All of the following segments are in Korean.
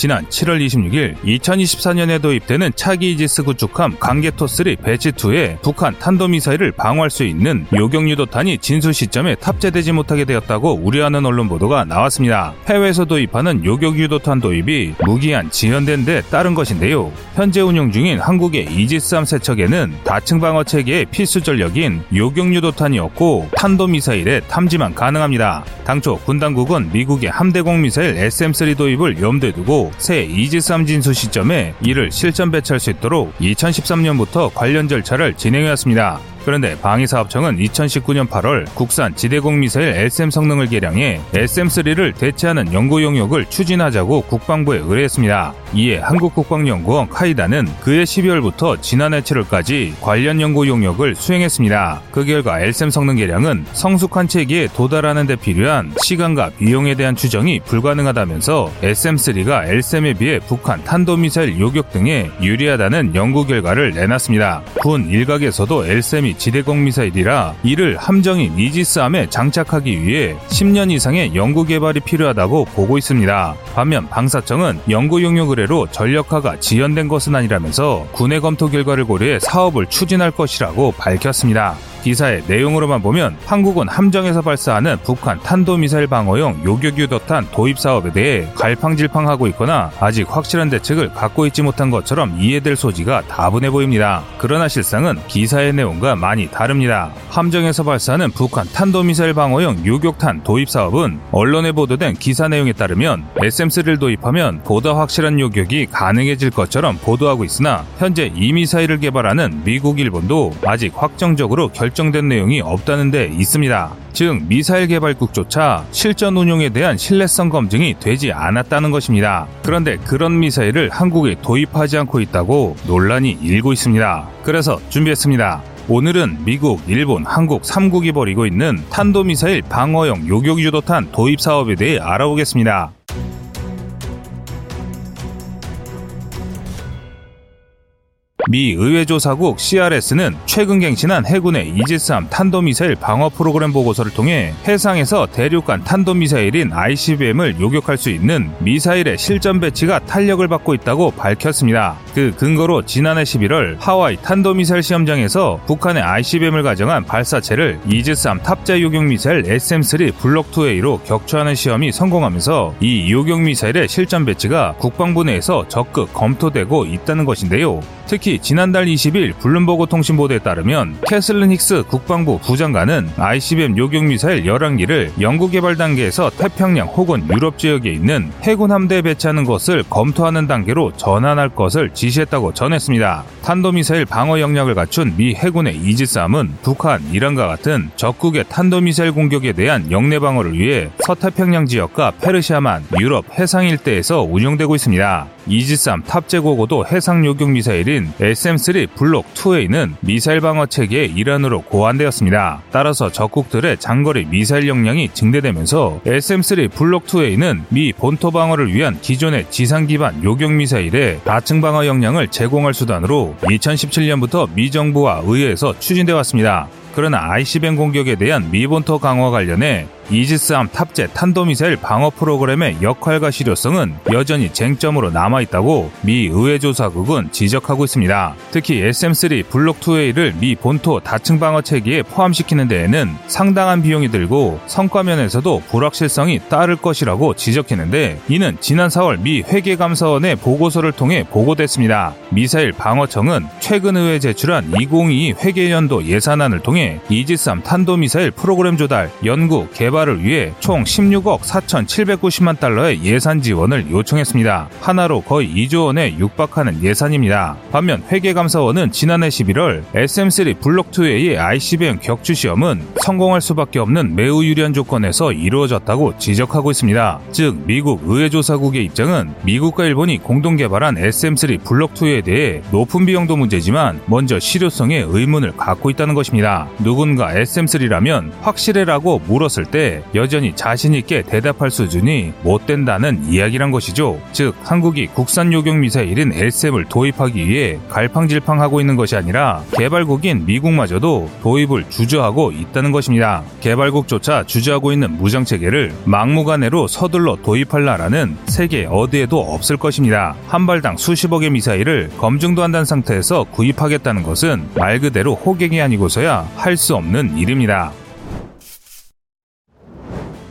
지난 7월 26일 2024년에 도입되는 차기 이지스 구축함 강개토3 배치2에 북한 탄도미사일을 방어할 수 있는 요격유도탄이 진수 시점에 탑재되지 못하게 되었다고 우려하는 언론 보도가 나왔습니다. 해외에서 도입하는 요격유도탄 도입이 무기한 지연된 데 따른 것인데요. 현재 운용 중인 한국의 이지스함 세척에는 다층 방어 체계의 필수 전력인 요격유도탄이 없고 탄도미사일의 탐지만 가능합니다. 당초 군 당국은 미국의 함대공 미사일 SM-3 도입을 염두에 두고 새 이지스함 진수 시점에 이를 실전 배치할 수 있도록 2013년부터 관련 절차를 진행해왔습니다. 그런데 방위사업청은 2019년 8월 국산 지대공 미사일 SM 성능을 개량해 SM3를 대체하는 연구 용역을 추진하자고 국방부에 의뢰했습니다. 이에 한국국방연구원 카이다는 그해 12월부터 지난해 7월까지 관련 연구 용역을 수행했습니다. 그 결과 SM 성능 개량은 성숙한 체계에 도달하는 데 필요한 시간과 비용에 대한 추정이 불가능하다면서 SM3가 LSM에 비해 북한 탄도미사일 요격 등에 유리하다는 연구 결과를 내놨습니다. 군 일각에서도 LSM이 지대공 미사일이라 이를 함정인 이지스함에 장착하기 위해 10년 이상의 연구 개발이 필요하다고 보고 있습니다. 반면 방사청은 연구 용역 의뢰로 전력화가 지연된 것은 아니라면서 군의 검토 결과를 고려해 사업을 추진할 것이라고 밝혔습니다. 기사의 내용으로만 보면 한국은 함정에서 발사하는 북한 탄도미사일 방어용 요격유도탄 도입 사업에 대해 갈팡질팡하고 있거나 아직 확실한 대책을 갖고 있지 못한 것처럼 이해될 소지가 다분해 보입니다. 그러나 실상은 기사의 내용과 많이 다릅니다. 함정에서 발사하는 북한 탄도미사일 방어용 요격탄 도입 사업은 언론에 보도된 기사 내용에 따르면 SM3를 도입하면 보다 확실한 요격이 가능해질 것처럼 보도하고 있으나 현재 이 미사일을 개발하는 미국, 일본도 아직 확정적으로 결 결정된 내용이 없다는 데 있습니다. 즉 미사일 개발국조차 실전 운용에 대한 신뢰성 검증이 되지 않았다는 것입니다. 그런데 그런 미사일을 한국에 도입하지 않고 있다고 논란이 일고 있습니다. 그래서 준비했습니다. 오늘은 미국, 일본, 한국 3국이 벌이고 있는 탄도미사일 방어용 요격 유도탄 도입 사업에 대해 알아보겠습니다. 미 의회조사국 CRS는 최근 갱신한 해군의 이지스함 탄도미사일 방어 프로그램 보고서를 통해 해상에서 대륙간 탄도미사일인 ICBM을 요격할 수 있는 미사일의 실전 배치가 탄력을 받고 있다고 밝혔습니다. 그 근거로 지난해 11월 하와이 탄도미사일 시험장에서 북한의 ICBM을 가정한 발사체를 이지스함 탑재 요격미사일 SM-3 블록2A로 격추하는 시험이 성공하면서 이 요격미사일의 실전 배치가 국방부 내에서 적극 검토되고 있다는 것인데요. 특히 지난달 20일 블룸버그 통신보도에 따르면 캐슬린 힉스 국방부 부장관은 ICBM 요격미사일 11기를 연구 개발 단계에서 태평양 혹은 유럽 지역에 있는 해군 함대에 배치하는 것을 검토하는 단계로 전환할 것을 지시했다고 전했습니다. 탄도미사일 방어 역량을 갖춘 미 해군의 이지스함은 북한, 이란과 같은 적국의 탄도미사일 공격에 대한 역내 방어를 위해 서태평양 지역과 페르시아만, 유럽 해상 일대에서 운영되고 있습니다. 이지스함 탑재고고도 해상 요격 미사일인 SM-3 블록 2A는 미사일 방어 체계의 일환으로 고안되었습니다. 따라서 적국들의 장거리 미사일 역량이 증대되면서 SM-3 블록 2A는 미 본토 방어를 위한 기존의 지상 기반 요격 미사일의 다층 방어 역량을 제공할 수단으로 2017년부터 미 정부와 의회에서 추진되어 왔습니다. 그러나 ICBM 공격에 대한 미본토 강화 관련해 이지스함 탑재 탄도미사일 방어 프로그램의 역할과 실효성은 여전히 쟁점으로 남아있다고 미 의회조사국은 지적하고 있습니다. 특히 SM3 블록 2A를 미 본토 다층 방어 체계에 포함시키는 데에는 상당한 비용이 들고 성과면에서도 불확실성이 따를 것이라고 지적했는데 이는 지난 4월 미 회계감사원의 보고서를 통해 보고됐습니다. 미사일 방어청은 최근 의회 제출한 2022 회계연도 예산안을 통해 이지스함 탄도미사일 프로그램 조달, 연구, 개발 개발을 위해 총 16억 4,790만 달러의 예산 지원을 요청했습니다. 하나로 거의 2조 원에 육박하는 예산입니다. 반면 회계감사원은 지난해 11월 SM3 블록2A의 ICBM 격추 시험은 성공할 수밖에 없는 매우 유리한 조건에서 이루어졌다고 지적하고 있습니다. 즉 미국 의회조사국의 입장은 미국과 일본이 공동 개발한 SM3 블록2에 대해 높은 비용도 문제지만 먼저 실효성에 의문을 갖고 있다는 것입니다. 누군가 SM3라면 확실해라고 물었을 때때 여전히 자신있게 대답할 수준이 못 된다는 이야기란 것이죠. 즉, 한국이 국산 요격 미사일인 LSM을 도입하기 위해 갈팡질팡하고 있는 것이 아니라 개발국인 미국마저도 도입을 주저하고 있다는 것입니다. 개발국조차 주저하고 있는 무장 체계를 막무가내로 서둘러 도입할 나라는 세계 어디에도 없을 것입니다. 한 발당 수십억의 미사일을 검증도 한다는 상태에서 구입하겠다는 것은 말 그대로 호객이 아니고서야 할 수 없는 일입니다.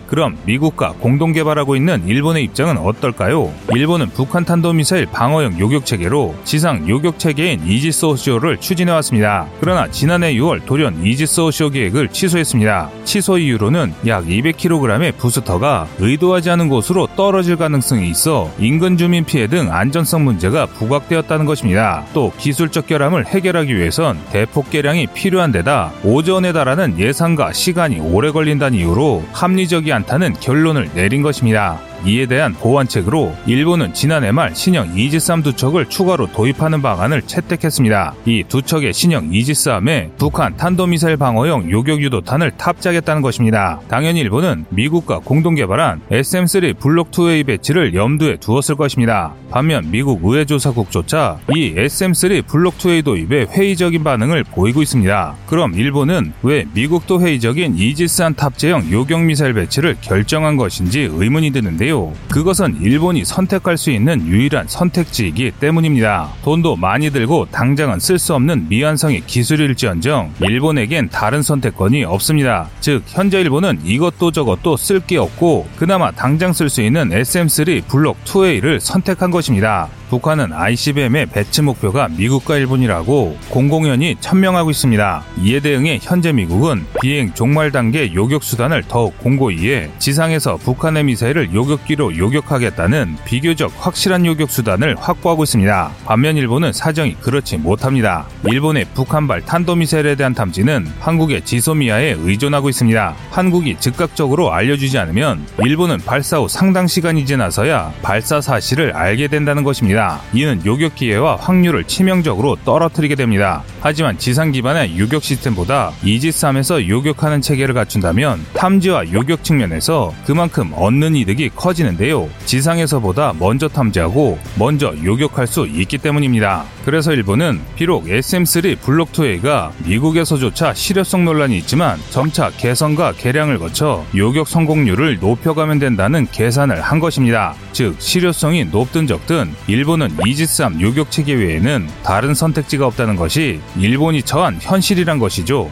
그럼 미국과 공동 개발하고 있는 일본의 입장은 어떨까요? 일본은 북한 탄도미사일 방어형 요격 체계로 지상 요격 체계인 이지스 오시오를 추진해 왔습니다. 그러나 지난해 6월 돌연 이지스 오시오 계획을 취소했습니다. 취소 이유로는 약 200kg의 부스터가 의도하지 않은 곳으로 떨어질 가능성이 있어 인근 주민 피해 등 안전성 문제가 부각되었다는 것입니다. 또 기술적 결함을 해결하기 위해선 대폭 개량이 필요한 데다 오전에 달하는 예상과 시간이 오래 걸린다는 이유로 합리적이 않다는 결론을 내린 것입니다. 이에 대한 보완책으로 일본은 지난해 말 신형 이지스함 두 척을 추가로 도입하는 방안을 채택했습니다. 이 두 척의 신형 이지스함에 북한 탄도미사일 방어용 요격 유도탄을 탑재하겠다는 것입니다. 당연히 일본은 미국과 공동 개발한 SM3 블록2A 배치를 염두에 두었을 것입니다. 반면 미국 의회 조사국조차 이 SM3 블록2A 도입에 회의적인 반응을 보이고 있습니다. 그럼 일본은 왜 미국도 회의적인 이지스함 탑재형 요격 미사일 배치를 결정한 것인지 의문이 드는데요. 그것은 일본이 선택할 수 있는 유일한 선택지이기 때문입니다. 돈도 많이 들고 당장은 쓸 수 없는 미완성의 기술일지언정 일본에겐 다른 선택권이 없습니다. 즉 현재 일본은 이것도 저것도 쓸 게 없고 그나마 당장 쓸 수 있는 SM3 블록 2A를 선택한 것입니다. 북한은 ICBM의 배치 목표가 미국과 일본이라고 공공연히 천명하고 있습니다. 이에 대응해 현재 미국은 비행 종말 단계 요격 수단을 더욱 공고히 해 지상에서 북한의 미사일을 요격기로 요격하겠다는 비교적 확실한 요격 수단을 확보하고 있습니다. 반면 일본은 사정이 그렇지 못합니다. 일본의 북한발 탄도미사일에 대한 탐지는 한국의 지소미아에 의존하고 있습니다. 한국이 즉각적으로 알려주지 않으면 일본은 발사 후 상당 시간이 지나서야 발사 사실을 알게 된다는 것입니다. 이는 요격 기회와 확률을 치명적으로 떨어뜨리게 됩니다. 하지만 지상 기반의 요격 시스템보다 이지스함에서 요격하는 체계를 갖춘다면 탐지와 요격 측면에서 그만큼 얻는 이득이 커지는데요. 지상에서보다 먼저 탐지하고 먼저 요격할 수 있기 때문입니다. 그래서 일본은 비록 SM3 블록 2A가 미국에서조차 실효성 논란이 있지만 점차 개선과 개량을 거쳐 요격 성공률을 높여가면 된다는 계산을 한 것입니다. 즉 실효성이 높든 적든 일본 은 이지스함 요격 체계 외에는 다른 선택지가 없다는 것이 일본이 처한 현실이란 것이죠.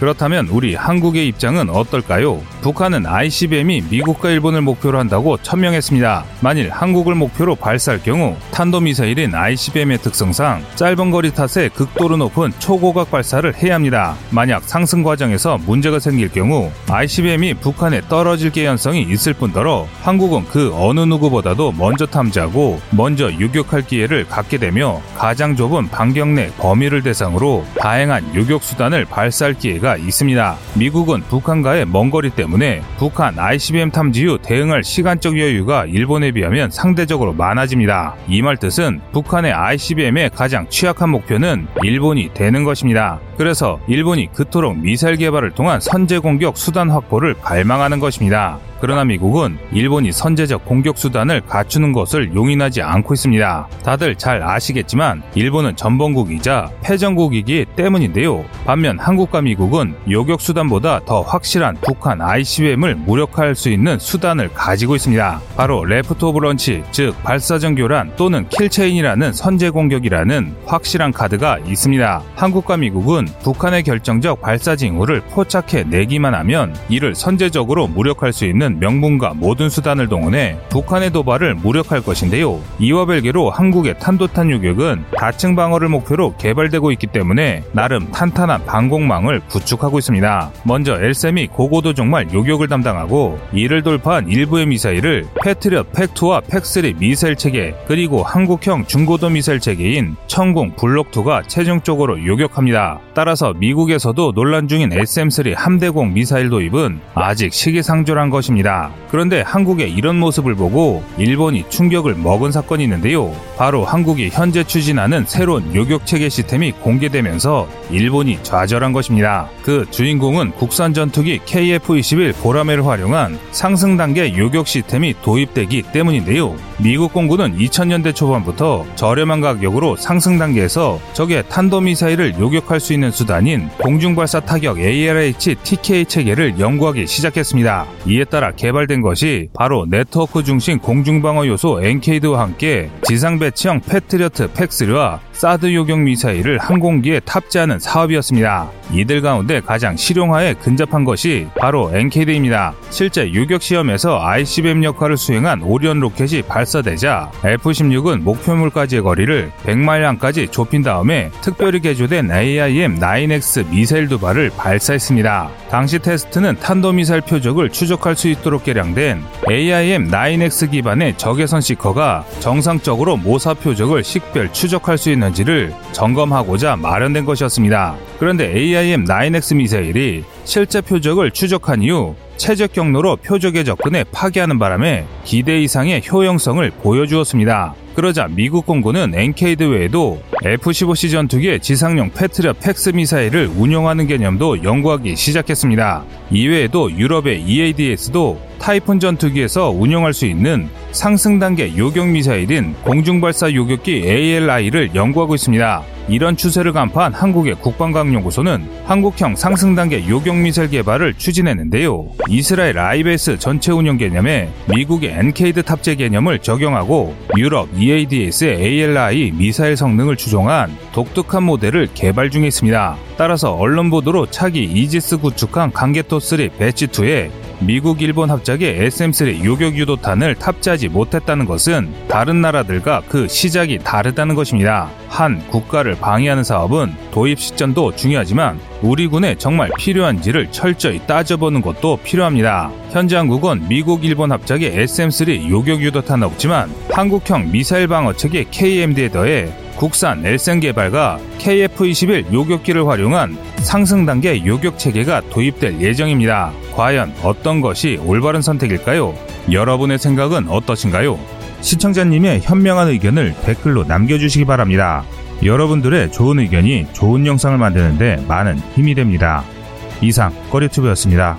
그렇다면 우리 한국의 입장은 어떨까요? 북한은 ICBM이 미국과 일본을 목표로 한다고 천명했습니다. 만일 한국을 목표로 발사할 경우 탄도미사일인 ICBM의 특성상 짧은 거리 탓에 극도로 높은 초고각 발사를 해야 합니다. 만약 상승 과정에서 문제가 생길 경우 ICBM이 북한에 떨어질 개연성이 있을 뿐더러 한국은 그 어느 누구보다도 먼저 탐지하고 먼저 유격할 기회를 갖게 되며 가장 좁은 반경 내 범위를 대상으로 다양한 유격 수단을 발사할 기회가 있습니다. 미국은 북한과의 먼 거리 때문에 북한 ICBM 탐지 후 대응할 시간적 여유가 일본에 비하면 상대적으로 많아집니다. 이 말 뜻은 북한의 ICBM의 가장 취약한 목표는 일본이 되는 것입니다. 그래서 일본이 그토록 미사일 개발을 통한 선제 공격 수단 확보를 갈망하는 것입니다. 그러나 미국은 일본이 선제적 공격 수단을 갖추는 것을 용인하지 않고 있습니다. 다들 잘 아시겠지만 일본은 전범국이자 패전국이기 때문인데요. 반면 한국과 미국은 요격 수단보다 더 확실한 북한 ICBM을 무력화할 수 있는 수단을 가지고 있습니다. 바로 Left of Launch, 즉 발사전 교란 또는 kill chain이라는 선제 공격이라는 확실한 카드가 있습니다. 한국과 미국은 북한의 결정적 발사 징후를 포착해 내기만 하면 이를 선제적으로 무력할 수 있는 명분과 모든 수단을 동원해 북한의 도발을 무력할 것인데요. 이와 별개로 한국의 탄도탄 유격은 다층 방어를 목표로 개발되고 있기 때문에 나름 탄탄한 방공망을 구축하고 있습니다. 먼저 엘셈이 고고도 종말 요격을 담당하고 이를 돌파한 일부의 미사일을 패트리엇 팩2와 팩3 미사일 체계 그리고 한국형 중고도 미사일 체계인 천공 블록2가 최종적으로 요격합니다. 따라서 미국에서도 논란 중인 SM3 함대공 미사일 도입은 아직 시기상조란 것입니다. 있습니다. 그런데 한국의 이런 모습을 보고 일본이 충격을 먹은 사건이 있는데요. 바로 한국이 현재 추진하는 새로운 요격 체계 시스템이 공개되면서 일본이 좌절한 것입니다. 그 주인공은 국산 전투기 KF-21 보라매를 활용한 상승 단계 요격 시스템이 도입되기 때문인데요. 미국 공군은 2000년대 초반부터 저렴한 가격으로 상승 단계에서 적의 탄도미사일을 요격할 수 있는 수단인 공중발사 타격 ALHTK 체계를 연구하기 시작했습니다. 이에 따라 개발된 것이 바로 네트워크 중심 공중방어 요소 NCADE와 함께 지상 배치형 패트리어트 PAC-3와 사드 요격 미사일을 항공기에 탑재하는 사업이었습니다. 이들 가운데 가장 실용화에 근접한 것이 바로 NCADE입니다. 실제 요격 시험에서 ICBM 역할을 수행한 오리온 로켓이 발사되자 F-16은 목표물까지의 거리를 100마일량까지 좁힌 다음에 특별히 개조된 AIM-9X 미사일 두 발을 발사했습니다. 당시 테스트는 탄도미사일 표적을 추적할 수 있도록 개량된 AIM-9X 기반의 적외선 시커가 정상적으로 모사 표적을 식별 추적할 수 있는지를 점검하고자 마련된 것이었습니다. 그런데 AIM-9X 미사일이 실제 표적을 추적한 이후 최적 경로로 표적에 접근해 파괴하는 바람에 기대 이상의 효용성을 보여주었습니다. 그러자 미국 공군은 NCADE 외에도 F-15C 전투기에 지상용 패트리어트 PAC-3 미사일을 운용하는 개념도 연구하기 시작했습니다. 이외에도 유럽의 EADS도 타이푼 전투기에서 운용할 수 있는 상승 단계 요격 미사일인 공중발사 요격기 ALI를 연구하고 있습니다. 이런 추세를 간파한 한국의 국방과학연구소는 한국형 상승 단계 요격 미사일 개발을 추진했는데요. 이스라엘 IBS 전체 운영 개념에 미국의 NCADE 탑재 개념을 적용하고 유럽 EADS의 ALI 미사일 성능을 추종한 독특한 모델을 개발 중에 있습니다. 따라서 언론 보도로 차기 이지스 구축함 광개토3 Batch2에 미국, 일본 합작의 SM3 요격 유도탄을 탑재하지 못했다는 것은 다른 나라들과 그 시작이 다르다는 것입니다. 한 국가를 방해하는 사업은 도입 시점도 중요하지만 우리 군에 정말 필요한지를 철저히 따져보는 것도 필요합니다. 현재 한국은 미국, 일본 합작의 SM3 요격 유도탄은 없지만 한국형 미사일 방어 체계 KMD에 더해 국산 엘센 개발과 KF-21 요격기를 활용한 상승 단계 요격 체계가 도입될 예정입니다. 과연 어떤 것이 올바른 선택일까요? 여러분의 생각은 어떠신가요? 시청자님의 현명한 의견을 댓글로 남겨주시기 바랍니다. 여러분들의 좋은 의견이 좋은 영상을 만드는데 많은 힘이 됩니다. 이상 꺼리튜브였습니다.